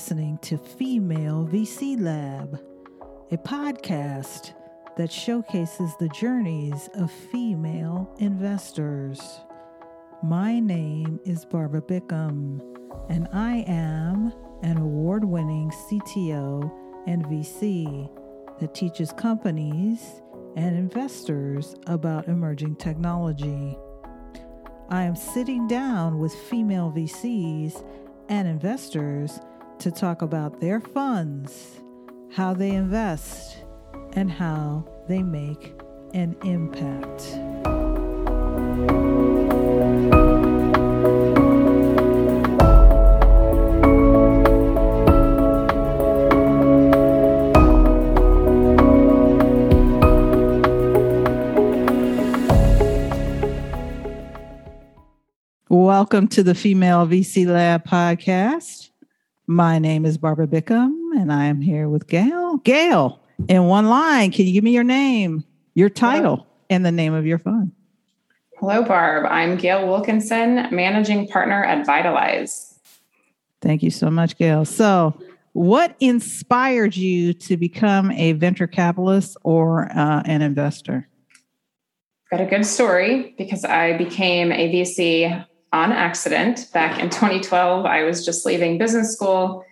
listening to Female VC Lab, a podcast that showcases the journeys of female investors. My name is Barbara Bickham, and I am an award winning CTO and VC that teaches companies and investors about emerging technology. I am sitting down with female VCs and investors to talk about their funds, how they invest, and how they make an impact. Welcome to the Female VC Lab podcast. My name is Barbara Bickham, and I am here with Gail. Gail, in one line, can you give me your name, your title, Hello. and the name of your fund? Hello, Barb. I'm Gail Wilkinson, managing partner at Vitalize. Thank you so much, Gail. So, what inspired you to become a venture capitalist or uh, an investor? Got a good story because I became a VC on accident back in 2012. I was just leaving business school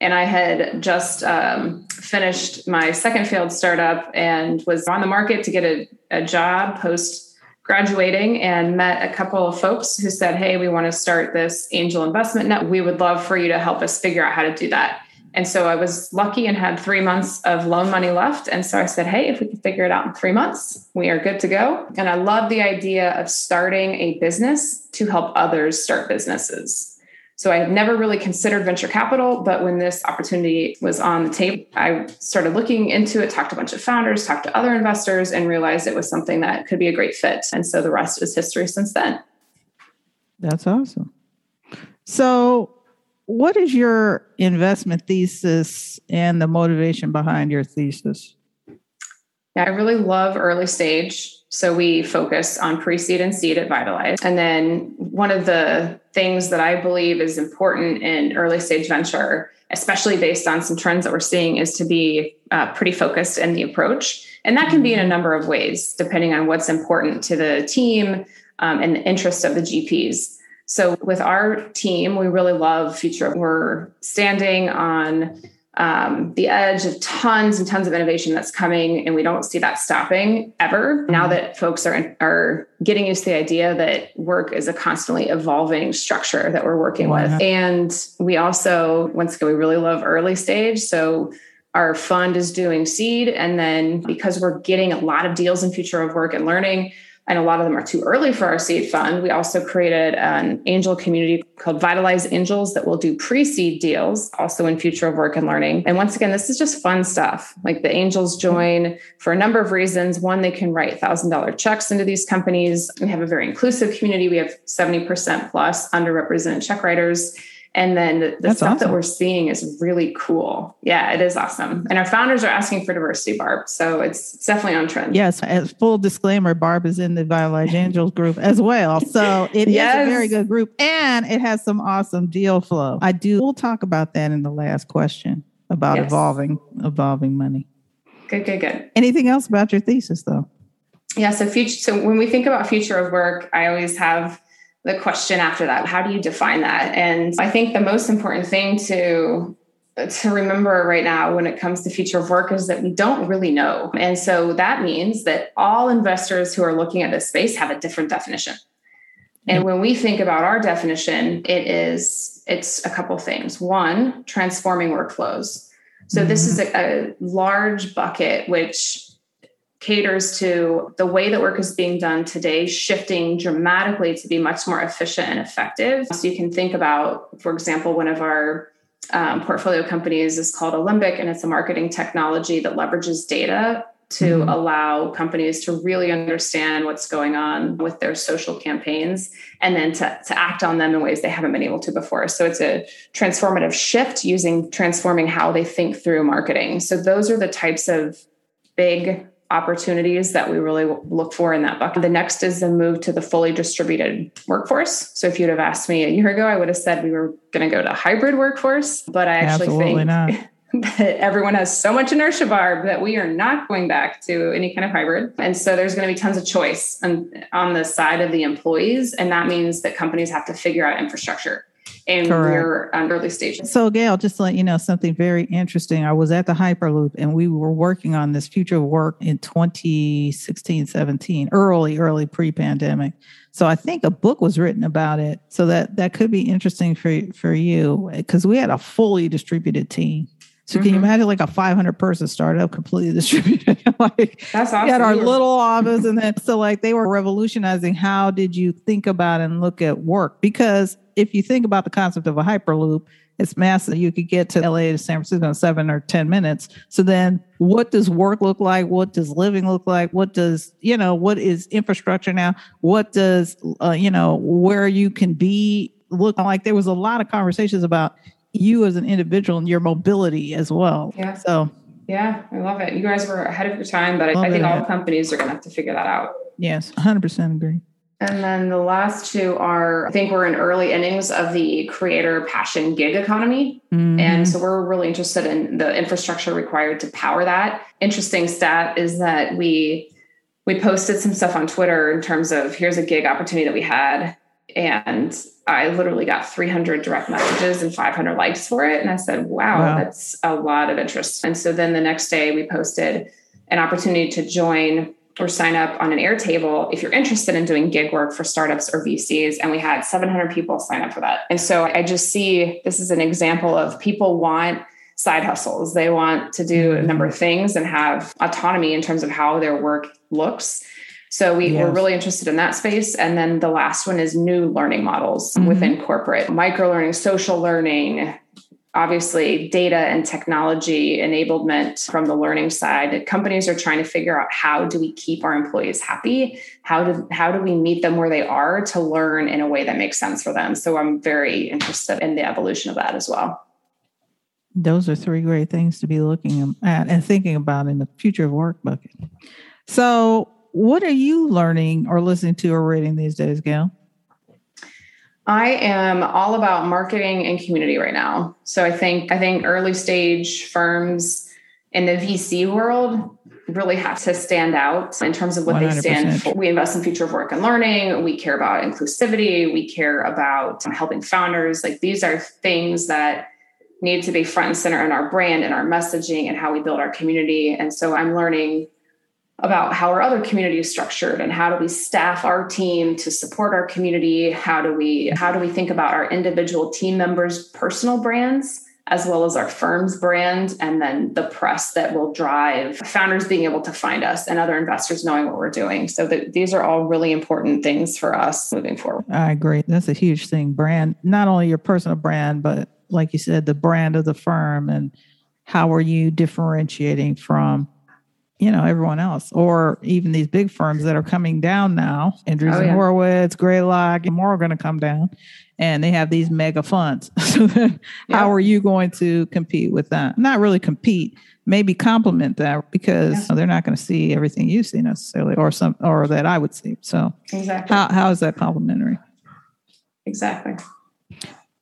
and I had just um, finished my second failed startup and was on the market to get a, a job post graduating and met a couple of folks who said, Hey, we want to start this angel investment net. We would love for you to help us figure out how to do that. And so I was lucky and had three months of loan money left. And so I said, hey, if we can figure it out in three months, we are good to go. And I love the idea of starting a business to help others start businesses. So I had never really considered venture capital, but when this opportunity was on the table, I started looking into it, talked to a bunch of founders, talked to other investors, and realized it was something that could be a great fit. And so the rest is history since then. That's awesome. So what is your investment thesis and the motivation behind your thesis? Yeah, I really love early stage. So we focus on pre seed and seed at Vitalize. And then one of the things that I believe is important in early stage venture, especially based on some trends that we're seeing, is to be uh, pretty focused in the approach. And that can be in a number of ways, depending on what's important to the team um, and the interest of the GPs. So with our team, we really love future. We're standing on um, the edge of tons and tons of innovation that's coming, and we don't see that stopping ever. Now mm-hmm. that folks are are getting used to the idea that work is a constantly evolving structure that we're working with, and we also once again we really love early stage. So our fund is doing seed, and then because we're getting a lot of deals in future of work and learning and a lot of them are too early for our seed fund. We also created an angel community called Vitalize Angels that will do pre seed deals, also in future of work and learning. And once again, this is just fun stuff. Like the angels join for a number of reasons. One, they can write $1,000 checks into these companies. We have a very inclusive community. We have 70% plus underrepresented check writers and then the, the stuff awesome. that we're seeing is really cool. Yeah, it is awesome. And our founders are asking for diversity, Barb. So it's, it's definitely on trend. Yes. As full disclaimer, Barb is in the Vitalize Angels group as well. So it yes. is a very good group and it has some awesome deal flow. I do, we'll talk about that in the last question about yes. evolving, evolving money. Good, good, good. Anything else about your thesis though? Yeah. So future, so when we think about future of work, I always have the question after that. How do you define that? And i think the most important thing to to remember right now when it comes to future of work is that we don't really know. And so that means that all investors who are looking at this space have a different definition. And when we think about our definition it is it's a couple things. One transforming workflows. So mm-hmm. this is a, a large bucket which caters to the way that work is being done today, shifting dramatically to be much more efficient and effective. So you can think about, for example, one of our um, portfolio companies is called Alembic, and it's a marketing technology that leverages data to mm-hmm. allow companies to really understand what's going on with their social campaigns and then to, to act on them in ways they haven't been able to before. So it's a transformative shift using transforming how they think through marketing. So those are the types of big opportunities that we really look for in that bucket. The next is the move to the fully distributed workforce. So if you'd have asked me a year ago, I would have said we were going to go to hybrid workforce, but I actually Absolutely think not. that everyone has so much inertia barb that we are not going back to any kind of hybrid. And so there's going to be tons of choice on, on the side of the employees. And that means that companies have to figure out infrastructure and Correct. we're on early stages. So, Gail, just to let you know something very interesting. I was at the Hyperloop and we were working on this future of work in 2016, 17, early, early pre pandemic. So I think a book was written about it. So that that could be interesting for for you because we had a fully distributed team. So can mm-hmm. you imagine like a 500 person startup completely distributed? like that's awesome. We had our little office, and then so like they were revolutionizing how did you think about and look at work? Because if you think about the concept of a hyperloop, it's massive. You could get to LA to San Francisco in seven or 10 minutes. So then what does work look like? What does living look like? What does, you know, what is infrastructure now? What does, uh, you know, where you can be look like? There was a lot of conversations about you as an individual and your mobility as well. Yeah. So, yeah, I love it. You guys were ahead of your time, but I, I think all companies are going to have to figure that out. Yes, 100% agree. And then the last two are I think we're in early innings of the creator passion gig economy. Mm-hmm. And so we're really interested in the infrastructure required to power that. Interesting stat is that we we posted some stuff on Twitter in terms of here's a gig opportunity that we had and I literally got 300 direct messages and 500 likes for it and I said, wow, wow. that's a lot of interest. And so then the next day we posted an opportunity to join or sign up on an Airtable if you're interested in doing gig work for startups or VCs. And we had 700 people sign up for that. And so I just see this is an example of people want side hustles. They want to do a number of things and have autonomy in terms of how their work looks. So we, yes. we're really interested in that space. And then the last one is new learning models mm-hmm. within corporate, micro learning, social learning, obviously data and technology enablement from the learning side companies are trying to figure out how do we keep our employees happy? How do how do we meet them where they are to learn in a way that makes sense for them? So i'm very interested in the evolution of that as well. Those are three great things to be looking at and thinking about in the future of work bucket so what are you learning or listening to or reading these days gail I am all about marketing and community right now. So I think I think early stage firms in the VC world really have to stand out in terms of what 100%. they stand for. We invest in future of work and learning. We care about inclusivity. We care about helping founders. Like these are things that need to be front and center in our brand and our messaging and how we build our community. And so I'm learning about how our other community is structured and how do we staff our team to support our community? How do we how do we think about our individual team members personal brands as well as our firm's brand and then the press that will drive founders being able to find us and other investors knowing what we're doing? So that these are all really important things for us moving forward. I agree. That's a huge thing. Brand not only your personal brand but like you said the brand of the firm and how are you differentiating from you know everyone else or even these big firms that are coming down now andrews oh, and yeah. horowitz greylock and more are going to come down and they have these mega funds. So then yeah. how are you going to compete with that not really compete maybe complement that because yeah. they're not going to see everything you see necessarily or some or that i would see. So exactly. how, how is that complementary? Exactly.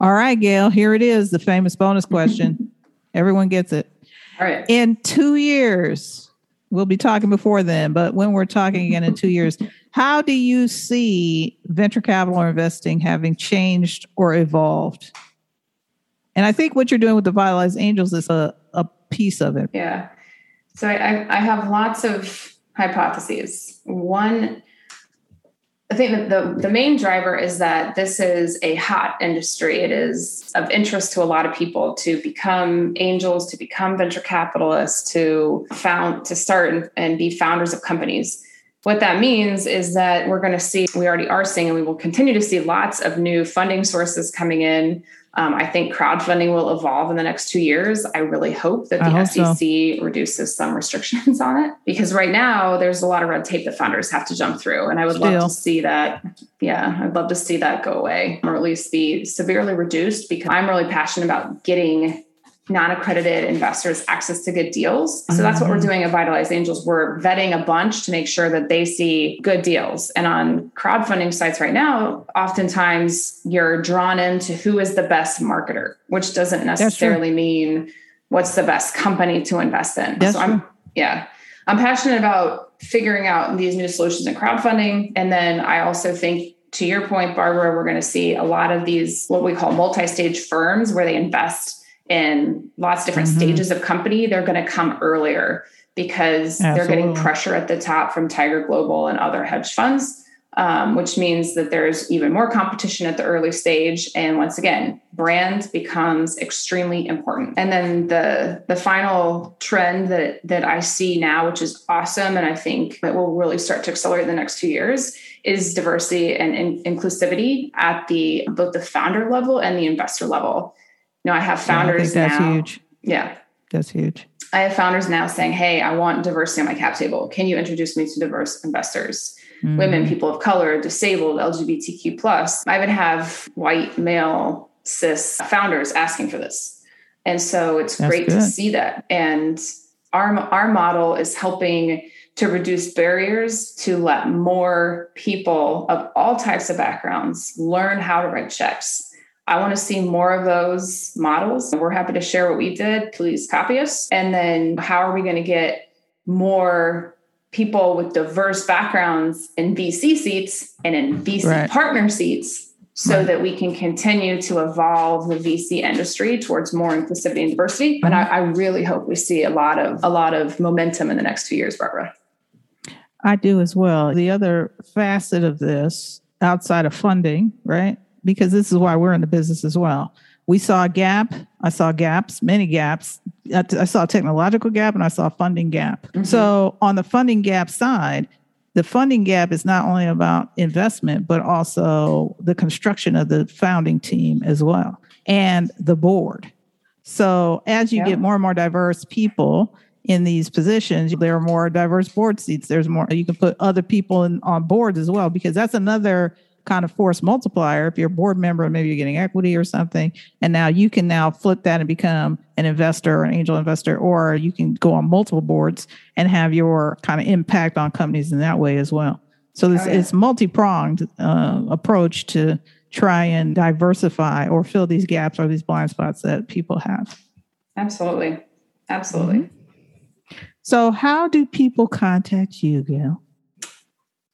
All right gail here it is the famous bonus question. Everyone gets it. All right. In two years we'll be talking before then, but when we're talking again in two years, how do you see venture capital investing having changed or evolved? And I think what you're doing with the Vitalized Angels is a, a piece of it. Yeah. So I, I have lots of hypotheses. One I think the, the main driver is that this is a hot industry. It is of interest to a lot of people to become angels, to become venture capitalists, to found, to start and, and be founders of companies. What that means is that we're going to see, we already are seeing, and we will continue to see lots of new funding sources coming in, um, I think crowdfunding will evolve in the next two years. I really hope that the hope SEC so. reduces some restrictions on it because right now there's a lot of red tape that founders have to jump through. And I would Still. love to see that. Yeah, I'd love to see that go away or at least be severely reduced because I'm really passionate about getting non-accredited investors access to good deals. So that's what we're mm-hmm. doing at Vitalize Angels. We're vetting a bunch to make sure that they see good deals. And on crowdfunding sites right now, oftentimes you're drawn into who is the best marketer, which doesn't necessarily mean what's the best company to invest in. That's so I'm true. yeah. I'm passionate about figuring out these new solutions in crowdfunding. And then I also think to your point, Barbara, we're going to see a lot of these what we call multi-stage firms where they invest in lots of different mm-hmm. stages of company, they're going to come earlier because Absolutely. they're getting pressure at the top from Tiger Global and other hedge funds. Um, which means that there's even more competition at the early stage. And once again, brand becomes extremely important. And then the the final trend that that I see now, which is awesome, and I think that will really start to accelerate in the next two years, is diversity and in- inclusivity at the both the founder level and the investor level know, I have founders yeah, I that's now. huge. Yeah. That's huge. I have founders now saying, Hey, I want diversity on my cap table. Can you introduce me to diverse investors? Mm-hmm. Women, people of color, disabled, LGBTQ plus. I would have white male cis founders asking for this. And so it's That's great good. to see that. And our our model is helping to reduce barriers to let more people of all types of backgrounds learn how to write checks I want to see more of those models. We're happy to share what we did. Please copy us. And then how are we going to get more people with diverse backgrounds in VC seats and in VC right. partner seats so right. that we can continue to evolve the VC industry towards more inclusivity and diversity. And I, I really hope we see a lot of a lot of momentum in the next two years, Barbara. I do as well. The other facet of this outside of funding, right, because this is why we're in the business as well. We saw a gap. I saw gaps, many gaps. I saw a technological gap and I saw a funding gap. Mm-hmm. So, on the funding gap side, the funding gap is not only about investment, but also the construction of the founding team as well and the board. So, as you yeah. get more and more diverse people in these positions, there are more diverse board seats. There's more, you can put other people in, on boards as well, because that's another kind of force multiplier if you're a board member and maybe you're getting equity or something. And now you can now flip that and become an investor or an angel investor or you can go on multiple boards and have your kind of impact on companies in that way as well. So this oh, yeah. it's multi-pronged uh, approach to try and diversify or fill these gaps or these blind spots that people have. Absolutely. Absolutely. Mm-hmm. so how do people contact you gail?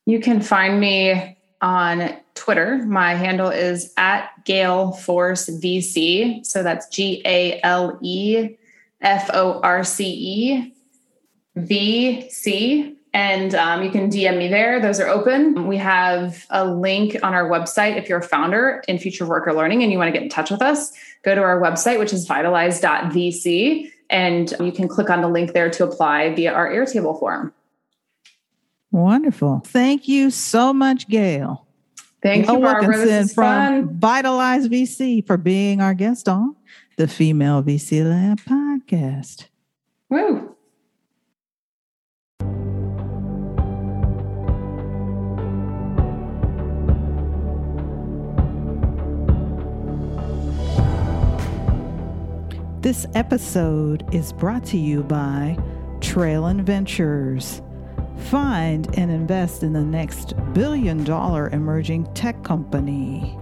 You can find me on Twitter. My handle is at Gale Force VC. So that's G A L E F O R C E V C. And um, you can DM me there. Those are open. We have a link on our website. If you're a founder in future worker learning and you want to get in touch with us, go to our website, which is vitalize.vc, and you can click on the link there to apply via our Airtable form. Wonderful. Thank you so much, Gail. Thank Gail you, Barbara. Wilkinson from fun. Vitalize VC for being our guest on the Female VC Lab podcast. Woo. This episode is brought to you by Trailyn Ventures Find and invest in the next billion dollar emerging tech company.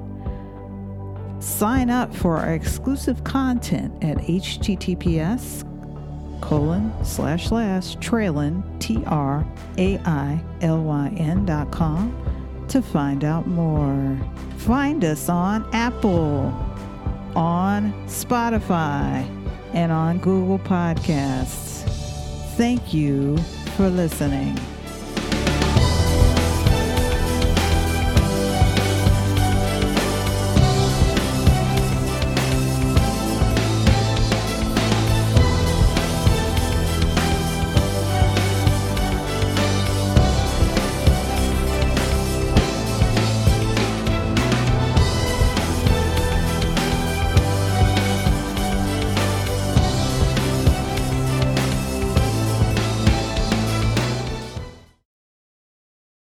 Sign up for our exclusive content at https colon slash slash trailyn t r a i l y n dot com to find out more. Find us on Apple, on Spotify, and on Google Podcasts. Thank you for listening.